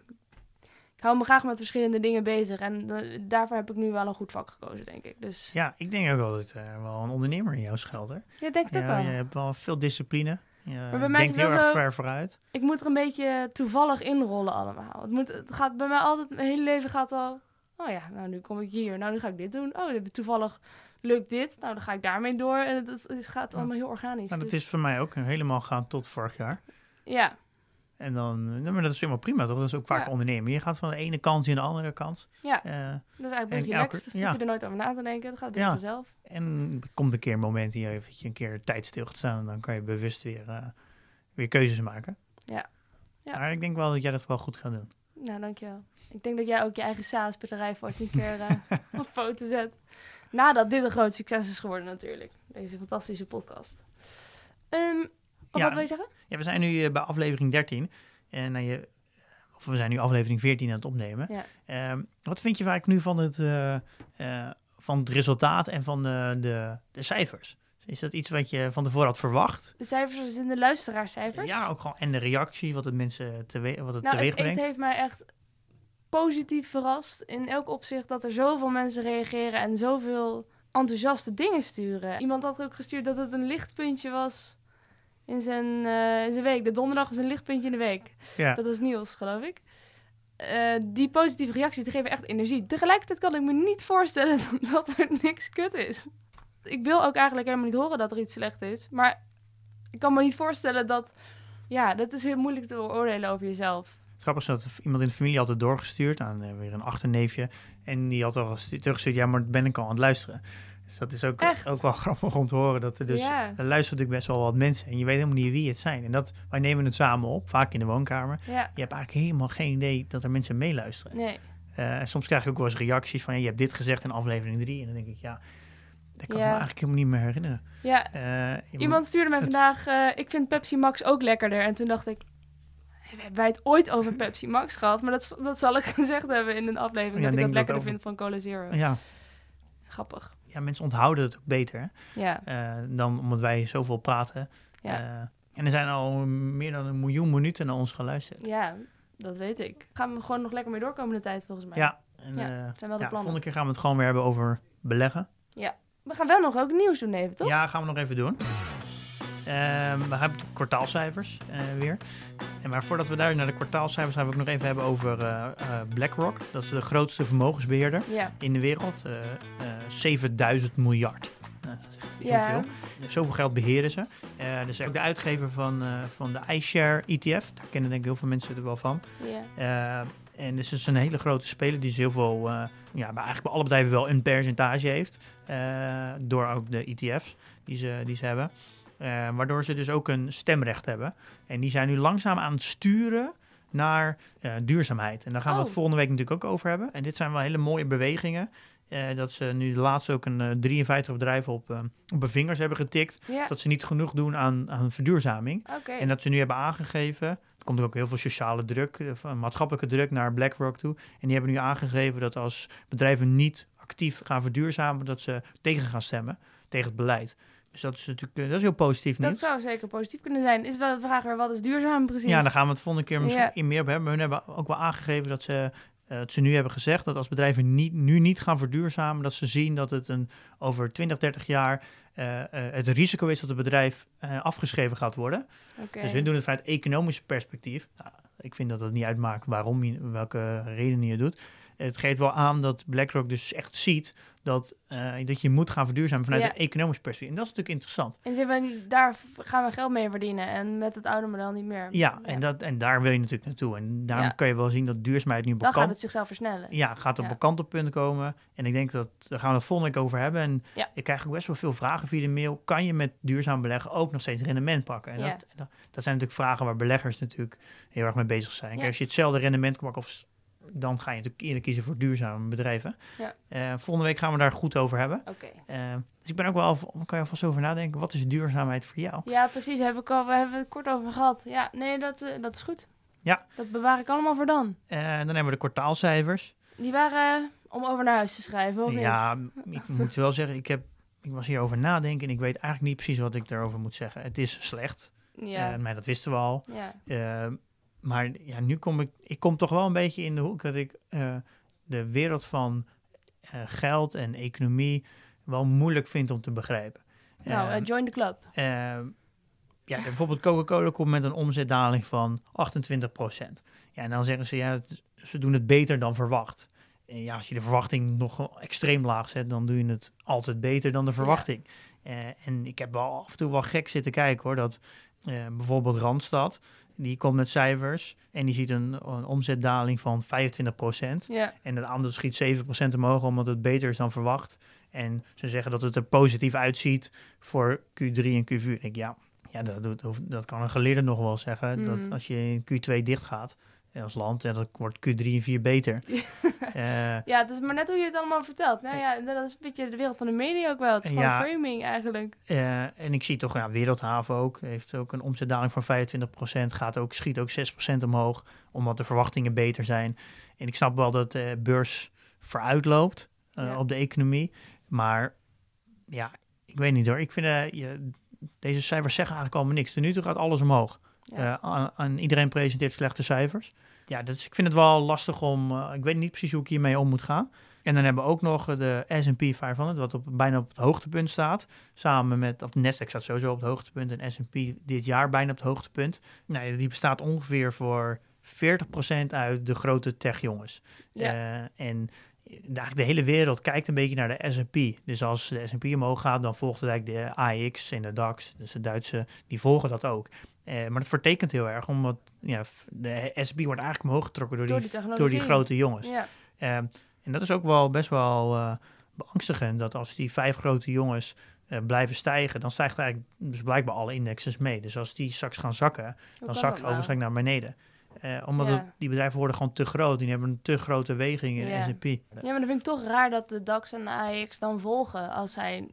hou me graag met verschillende dingen bezig en eh, daarvoor heb ik nu wel een goed vak gekozen, denk ik. Dus Ja, ik denk ook wel dat er wel een ondernemer in jou schuilt. Hè? ja, ik denk het ook Ja, wel. je hebt wel veel discipline. Je bij mij is denkt het heel erg zo- ver vooruit. Ik moet er een beetje toevallig inrollen allemaal. Het, moet, het gaat bij mij altijd, mijn hele leven gaat al... Oh ja, nou nu kom ik hier. Nou nu ga ik dit doen. Oh, toevallig lukt dit. Nou dan ga ik daarmee door. En het, het, gaat allemaal heel organisch. Nou, dat dus- is voor mij ook helemaal gaan tot vorig jaar. Ja, En dan, nou, maar dat is helemaal prima, toch? Dat is ook vaak Ja. ondernemen. Je gaat van de ene kant in de andere kant. Ja. Eh, dat is eigenlijk En best elke- relaxed. ja. hoef je er nooit over na te denken. Dat gaat best Ja. vanzelf. en er komt een keer een moment in je leven dat je een keer tijd stil gaat staan. En dan kan je bewust weer, eh, weer keuzes maken. Ja. Ja. Maar ik denk wel dat jij dat wel goed gaat doen. Nou, dankjewel. Ik denk dat jij ook je eigen SaaS-bedrijf ooit een keer eh, op foto zet. Nadat dit een groot succes is geworden natuurlijk. Deze fantastische podcast. Ehm, of Ja. wat wil je zeggen? Ja, we zijn nu eh, bij aflevering 13. En nou, je, of we zijn nu aflevering 14 aan het opnemen. Ja. Ehm, wat vind je eigenlijk nu van het, eh, eh, van het resultaat en van de, de, de cijfers? Is dat iets wat je van tevoren had verwacht? De cijfers zijn de luisteraarscijfers. Ja, ook gewoon. En de reactie, wat het mensen teweeg, wat het nou, teweeg het, het brengt. heeft mij echt positief verrast in elk opzicht dat er zoveel mensen reageren en zoveel enthousiaste dingen sturen. Iemand had ook gestuurd dat het een lichtpuntje was in zijn, eh, in zijn week. De donderdag was een lichtpuntje in de week. Ja. Dat was Niels, geloof ik. Eh, die positieve reacties die geven echt energie. Tegelijkertijd kan ik me niet voorstellen dat er niks kut is. Ik wil ook eigenlijk helemaal niet horen dat er iets slecht is. Maar ik kan me niet voorstellen dat... Ja, dat is heel moeilijk te beoordelen over jezelf. Grappig is dat iemand in de familie het doorgestuurd aan eh, weer een achterneefje. En die had al gestu- teruggestuurd, ja, maar ben ik al aan het luisteren. Dus dat is ook, Echt? ook wel grappig om te horen. Dat er dus, Ja. er luisteren natuurlijk best wel wat mensen. En je weet helemaal niet wie het zijn. En dat, wij nemen het samen op, vaak in de woonkamer. Ja, Je hebt eigenlijk helemaal geen idee dat er mensen meeluisteren. nee. Eh, en soms krijg ik ook wel eens reacties van, je hebt dit gezegd in aflevering 3. En dan denk ik, ja, dat kan ik me eigenlijk helemaal niet meer herinneren. Ja, Eh, iemand stuurde mij het- vandaag... eh, ik vind Pepsi Max ook lekkerder. En toen dacht ik... Hebben wij het ooit over Pepsi Max gehad? Maar dat, dat zal ik gezegd hebben in een aflevering. Dat ik dat lekkerder over- vind van Cola Zero. Ja, Grappig. Ja, mensen onthouden het ook beter. Ja, Eh, dan omdat wij zoveel praten. ja. Eh, en er zijn al meer dan een miljoen minuten naar ons geluisterd. ja, dat weet ik. Gaan we gewoon nog lekker mee doorkomen de tijd volgens mij. Ja, en, Ja, eh, zijn wel de ja, plannen. volgende keer gaan we het gewoon weer hebben over beleggen. We gaan wel nog ook nieuws doen even, toch? Ja, gaan we nog even doen. Ehm, we hebben kwartaalcijfers weer. En maar voordat we daar naar de kwartaalcijfers gaan, we ook nog even hebben over eh, eh, BlackRock. Dat is de grootste vermogensbeheerder Ja. in de wereld. Eh, eh, 7000 miljard. Nou, dat is echt heel Ja. veel. Zoveel geld beheren ze. Eh dus ook de uitgever van, eh, van de iShare ETF. Daar kennen denk ik heel veel mensen er wel van. Ja. Eh, en dus het is een hele grote speler die dus heel veel, eh, ja, bij eigenlijk bij alle bedrijven wel een percentage heeft. eh, door ook de ETF's die ze, die ze hebben. Eh, waardoor ze dus ook een stemrecht hebben. En die zijn nu langzaam aan het sturen naar eh, duurzaamheid. En daar gaan we Oh. het volgende week natuurlijk ook over hebben. En dit zijn wel hele mooie bewegingen. eh, dat ze nu de laatste ook een eh, 53 bedrijven op, op hun vingers hebben getikt. Dat ze niet genoeg doen aan, aan verduurzaming. En dat ze nu hebben aangegeven. Er komt ook heel veel sociale druk, maatschappelijke druk naar BlackRock toe. En die hebben nu aangegeven dat als bedrijven niet actief gaan verduurzamen, dat ze tegen gaan stemmen, tegen het beleid. Dus dat is natuurlijk eh, dat is heel positief Dat nieuws. zou zeker positief kunnen zijn. Is wel de vraag weer, wat is duurzaam precies? Ja, daar gaan we het volgende keer misschien in meer hebben. Maar hun hebben ook wel aangegeven dat ze, eh, dat ze nu hebben gezegd dat als bedrijven niet, nu niet gaan verduurzamen, dat ze zien dat het een, over 20, 30 jaar eh, eh, het risico is dat het bedrijf eh, afgeschreven gaat worden. Dus hun doen het vanuit economisch perspectief. Nou, ik vind dat het niet uitmaakt waarom je, welke redenen je doet. Het geeft wel aan dat BlackRock dus echt ziet dat, eh, dat je moet gaan verduurzamen vanuit Ja. een economisch perspectief. En dat is natuurlijk interessant. En ze hebben, daar gaan we geld mee verdienen. En met het oude model niet meer. Ja, En, dat, en daar wil je natuurlijk naartoe. En daarom Ja. kan je wel zien dat duurzaamheid nu Dan gaat bekant het zichzelf versnellen. Ja, gaat op Ja. een kantelpunt komen. En ik denk dat daar gaan we het volgende week over hebben. En ik krijg ook best wel veel vragen via de mail. Kan je met duurzaam beleggen ook nog steeds rendement pakken? En Ja. dat, dat, dat zijn natuurlijk vragen waar beleggers natuurlijk heel erg mee bezig zijn. Kijk, als je hetzelfde rendement kan pakken, of, dan ga je natuurlijk eerder kiezen voor duurzame bedrijven. Ja. Eh, volgende week gaan we daar goed over hebben. Oké. Eh, dus ik ben ook wel, kan je alvast over nadenken. Wat is duurzaamheid voor jou? Ja, precies. Heb ik al, we hebben het kort over gehad. Ja, nee, dat, eh, dat is goed. Ja. Dat bewaar ik allemaal voor dan. Eh, dan hebben we de kwartaalcijfers. Die waren om over naar huis te schrijven, of niet? Ja, ik moet wel zeggen, ik, heb, ik was hierover nadenken en ik weet eigenlijk niet precies wat ik daarover moet zeggen. Het is slecht, Ja. maar dat wisten we al. ja. Maar ja, nu kom ik, ik kom toch wel een beetje in de hoek dat ik eh, de wereld van eh, geld en economie wel moeilijk vind om te begrijpen. Nou, Eh, eh, join the club. eh, ja, bijvoorbeeld Coca-Cola komt met een omzetdaling van 28%. Ja, en dan zeggen ze, ja, het ze doen het beter dan verwacht. En ja, als je de verwachting nog extreem laag zet, dan doe je het altijd beter dan de verwachting. En ik heb wel af en toe wel gek zitten kijken hoor, dat bijvoorbeeld Randstad, die komt met cijfers en die ziet een, een omzetdaling van 25%. Ja. En het aandeel schiet 7% omhoog omdat het beter is dan verwacht. En ze zeggen dat het er positief uitziet voor Q3 en Q4. Ik denk, ja, ja dat, dat, kan een geleerde nog wel zeggen. Dat als je in Q2 dicht gaat als land, en dat wordt Q3 en 4 beter. Eh, ja, het is maar net hoe je het allemaal vertelt. Nou ja, dat is een beetje de wereld van de media ook wel. Het is gewoon Ja. framing eigenlijk. eh, en ik zie toch, ja, Wereldhaven ook, heeft ook een omzetdaling van 25%, gaat ook, schiet ook 6% omhoog, omdat de verwachtingen beter zijn. En ik snap wel dat de beurs vooruitloopt eh, Ja. op de economie, maar ja, ik weet niet hoor. Ik vind, eh, je, deze cijfers zeggen eigenlijk allemaal niks. Ten nu toe gaat alles omhoog. Ja. Eh, aan, aan iedereen presenteert slechte cijfers. Ja, dus ik vind het wel lastig om, eh, ik weet niet precies hoe ik hiermee om moet gaan. En dan hebben we ook nog de S&P 500, wat op, bijna op het hoogtepunt staat. Samen met, of Nasdaq staat sowieso op het hoogtepunt en S&P dit jaar bijna op het hoogtepunt. Nou, die bestaat ongeveer voor 40% uit de grote techjongens. Ja. Eh, en de, eigenlijk de hele wereld kijkt een beetje naar de S&P. Dus als de S&P omhoog gaat, dan volgt eigenlijk de AX en de DAX. Dus de Duitse, die volgen dat ook. Eh, maar dat vertekent heel erg, omdat ja, de S&P wordt eigenlijk omhoog getrokken door, Door die, die door die grote jongens. Ja. Ehm, en dat is ook wel best wel eh, beangstigend, dat als die vijf grote jongens eh, blijven stijgen, dan stijgt eigenlijk dus blijkbaar alle indexes mee. Dus als die straks gaan zakken, Hoe dan zakt het nou? overstrekt naar beneden. Omdat Ja. het- die bedrijven worden gewoon te groot. Die hebben een te grote weging in Ja. de S&P. Ja, maar dan vind ik toch raar dat de DAX en de AX dan volgen als zij...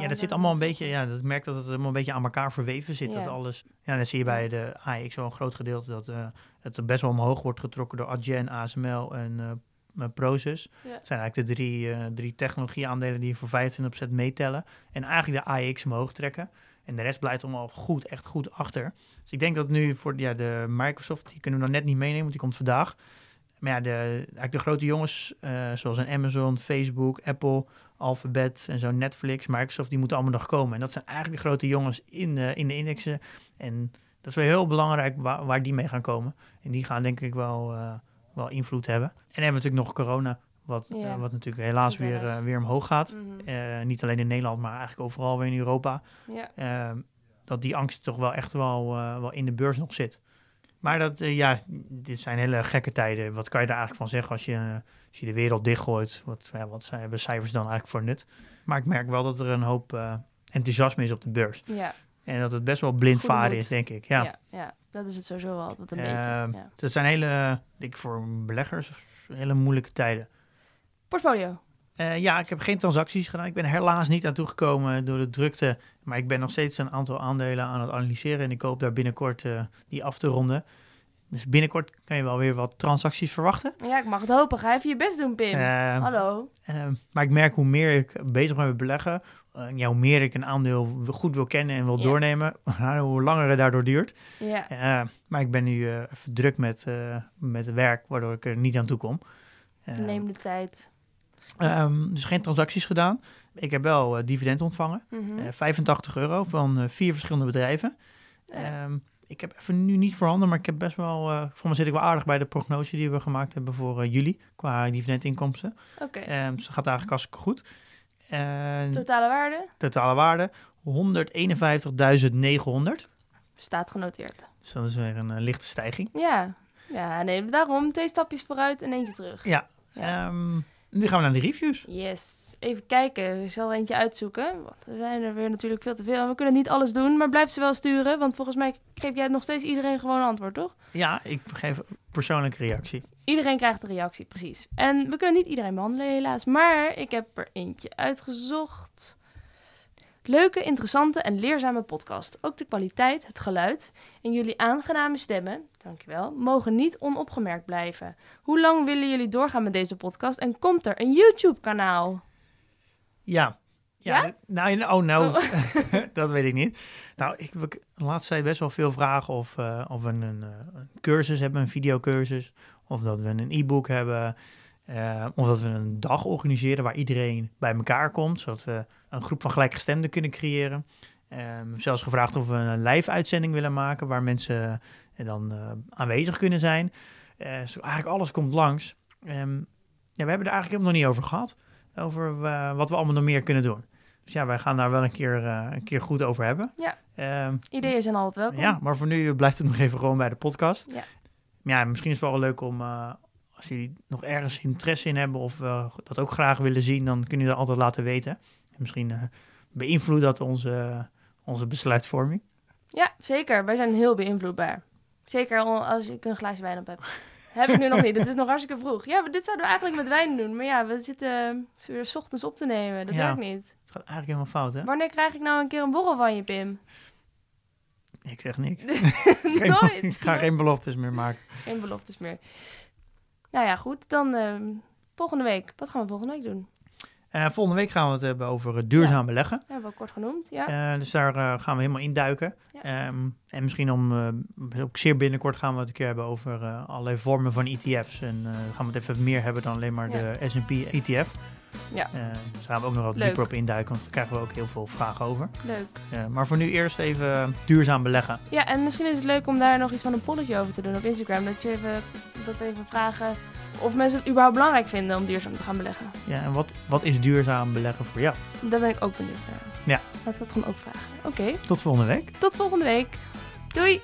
Ja, dat zit allemaal een beetje, ja, dat merkt dat het allemaal een beetje aan elkaar verweven zit. Dat Ja. alles, ja, dat zie je bij de AX wel een groot gedeelte dat eh, het best wel omhoog wordt getrokken door Adyen, ASML en eh eh, Prosus. Ja. Het zijn eigenlijk de drie, eh drie technologieaandelen die voor 25% meetellen. En eigenlijk de AX omhoog trekken. En de rest blijft allemaal goed, echt goed achter. Dus ik denk dat nu voor ja, de Microsoft, die kunnen we dan net niet meenemen, want die komt vandaag. Maar ja, de, eigenlijk de grote jongens, eh, zoals een Amazon, Facebook, Apple, Alphabet en zo, Netflix, Microsoft, die moeten allemaal nog komen. En dat zijn eigenlijk de grote jongens in, de in de indexen. En dat is wel heel belangrijk waar, waar die mee gaan komen. En die gaan denk ik wel, eh, wel invloed hebben. En dan hebben we natuurlijk nog corona, wat, Ja. eh, wat natuurlijk helaas weer, eh, weer omhoog gaat. Mhm. Eh, niet alleen in Nederland, maar eigenlijk overal weer in Europa. Ja. Ehm, dat die angst toch wel echt wel, eh, wel in de beurs nog zit. Maar dat, eh, ja, dit zijn hele gekke tijden. Wat kan je daar eigenlijk van zeggen als je, eh, als je de wereld dichtgooit? Wat, ja, wat zijn, hebben cijfers dan eigenlijk voor nut? Maar ik merk wel dat er een hoop eh, enthousiasme is op de beurs. Ja. En dat het best wel blind Goede varen moed. is, denk ik. Ja. Ja. ja, dat is het sowieso wel altijd een Ehm, beetje. Ja. Dat zijn hele, denk ik voor beleggers, hele moeilijke tijden. Portfolio. Eh, ja, ik heb geen transacties gedaan. Ik ben er helaas niet aan toegekomen door de drukte. Maar ik ben nog steeds een aantal aandelen aan het analyseren. En ik hoop daar binnenkort eh, die af te ronden. Dus binnenkort kan je wel weer wat transacties verwachten. Ja, ik mag het hopen. Ga even je best doen, Pim. Eh, Hallo. eh, maar ik merk hoe meer ik bezig ben met beleggen. eh, ja, hoe meer ik een aandeel goed wil kennen en wil doornemen. hoe langer het daardoor duurt. Ja. Eh, maar ik ben nu even druk met, met werk, waardoor ik er niet aan toe kom. Neem de tijd. Ehm, dus geen transacties gedaan. Ik heb wel eh, dividend ontvangen. Mhm. Eh, 85 euro van eh, vier verschillende bedrijven. Ehm, ik heb even nu niet voorhanden, maar ik heb best wel, voor me zit ik wel aardig bij de prognose die we gemaakt hebben voor juli qua dividendinkomsten. Oké. Okay. Um, dus gaat eigenlijk hartstikke goed. En totale waarde? Totale waarde 151.900. Staat genoteerd. Dus dat is weer een lichte stijging. Ja. ja, nee, daarom twee stapjes vooruit en eentje terug. Ja. ja. Nu gaan we naar de reviews. Yes. Even kijken. Ik zal eentje uitzoeken. Want er zijn er weer natuurlijk veel te veel. We kunnen niet alles doen, maar blijf ze wel sturen. Want volgens mij geef jij nog steeds iedereen gewoon een antwoord, toch? Ja, ik geef persoonlijke reactie. Iedereen krijgt een reactie, precies. En we kunnen niet iedereen behandelen, helaas. Maar ik heb er eentje uitgezocht. Leuke, interessante en leerzame podcast. Ook de kwaliteit, het geluid en jullie aangename stemmen, dankjewel, mogen niet onopgemerkt blijven. Hoe lang willen jullie doorgaan met deze podcast en komt er een YouTube-kanaal? Ja. Ja? ja? Nou, oh, nou, oh. dat weet ik niet. Nou, ik heb de laatste tijd best wel veel vragen of, uh, of we een, een, cursus hebben, een videocursus, of dat we een e-book hebben, uh, of dat we een dag organiseren waar iedereen bij elkaar komt, zodat we een groep van gelijkgestemden kunnen creëren. Um, zelfs gevraagd of we een live-uitzending willen maken waar mensen uh, dan uh, aanwezig kunnen zijn. Uh, dus eigenlijk alles komt langs. Um, ja, we hebben er eigenlijk helemaal nog niet over gehad. Over wat we allemaal nog meer kunnen doen. Dus ja, wij gaan daar wel een keer, een keer goed over hebben. Ja, um, ideeën zijn altijd welkom. Ja, maar voor nu blijft het nog even gewoon bij de podcast. Ja, ja misschien is het wel leuk om als jullie nog ergens interesse in hebben of uh, dat ook graag willen zien, dan kun je dat altijd laten weten. Misschien uh, beïnvloedt dat onze, onze besluitvorming. Ja, zeker. Wij zijn heel beïnvloedbaar. Zeker als ik een glaasje wijn op heb. heb ik nu nog niet. Het is nog hartstikke vroeg. Ja, dit zouden we eigenlijk met wijn doen. Maar ja, we zitten weer s ochtends op te nemen. Dat ja, werkt niet. Het gaat eigenlijk helemaal fout, hè? Wanneer krijg ik nou een keer een borrel van je, Pim? Ik zeg niks. Nooit. ik ga geen beloftes meer maken. Geen beloftes meer. Nou ja, goed. Dan uh, volgende week. Wat gaan we volgende week doen? Uh, volgende week gaan we het hebben over duurzaam ja. beleggen. Hebben we kort genoemd, ja. Uh, dus daar gaan we helemaal induiken. Ja. Um, en misschien om, ook zeer binnenkort gaan we het een keer hebben over allerlei vormen van ETF's. En gaan we het even meer hebben dan alleen maar ja. de S&P ETF. Ja. Dus daar gaan we ook nog wat dieper op induiken, want daar krijgen we ook heel veel vragen over. Leuk. Maar voor nu eerst even duurzaam beleggen. Ja, en misschien is het leuk om daar nog iets van een polletje over te doen op Instagram. Dat je even, dat even vragen of mensen het überhaupt belangrijk vinden om duurzaam te gaan beleggen. Ja, en wat, wat is duurzaam beleggen voor jou? Daar ben ik ook benieuwd naar. Ja. Laten we het gewoon ook vragen. Oké. Okay. Tot volgende week. Tot volgende week. Doei!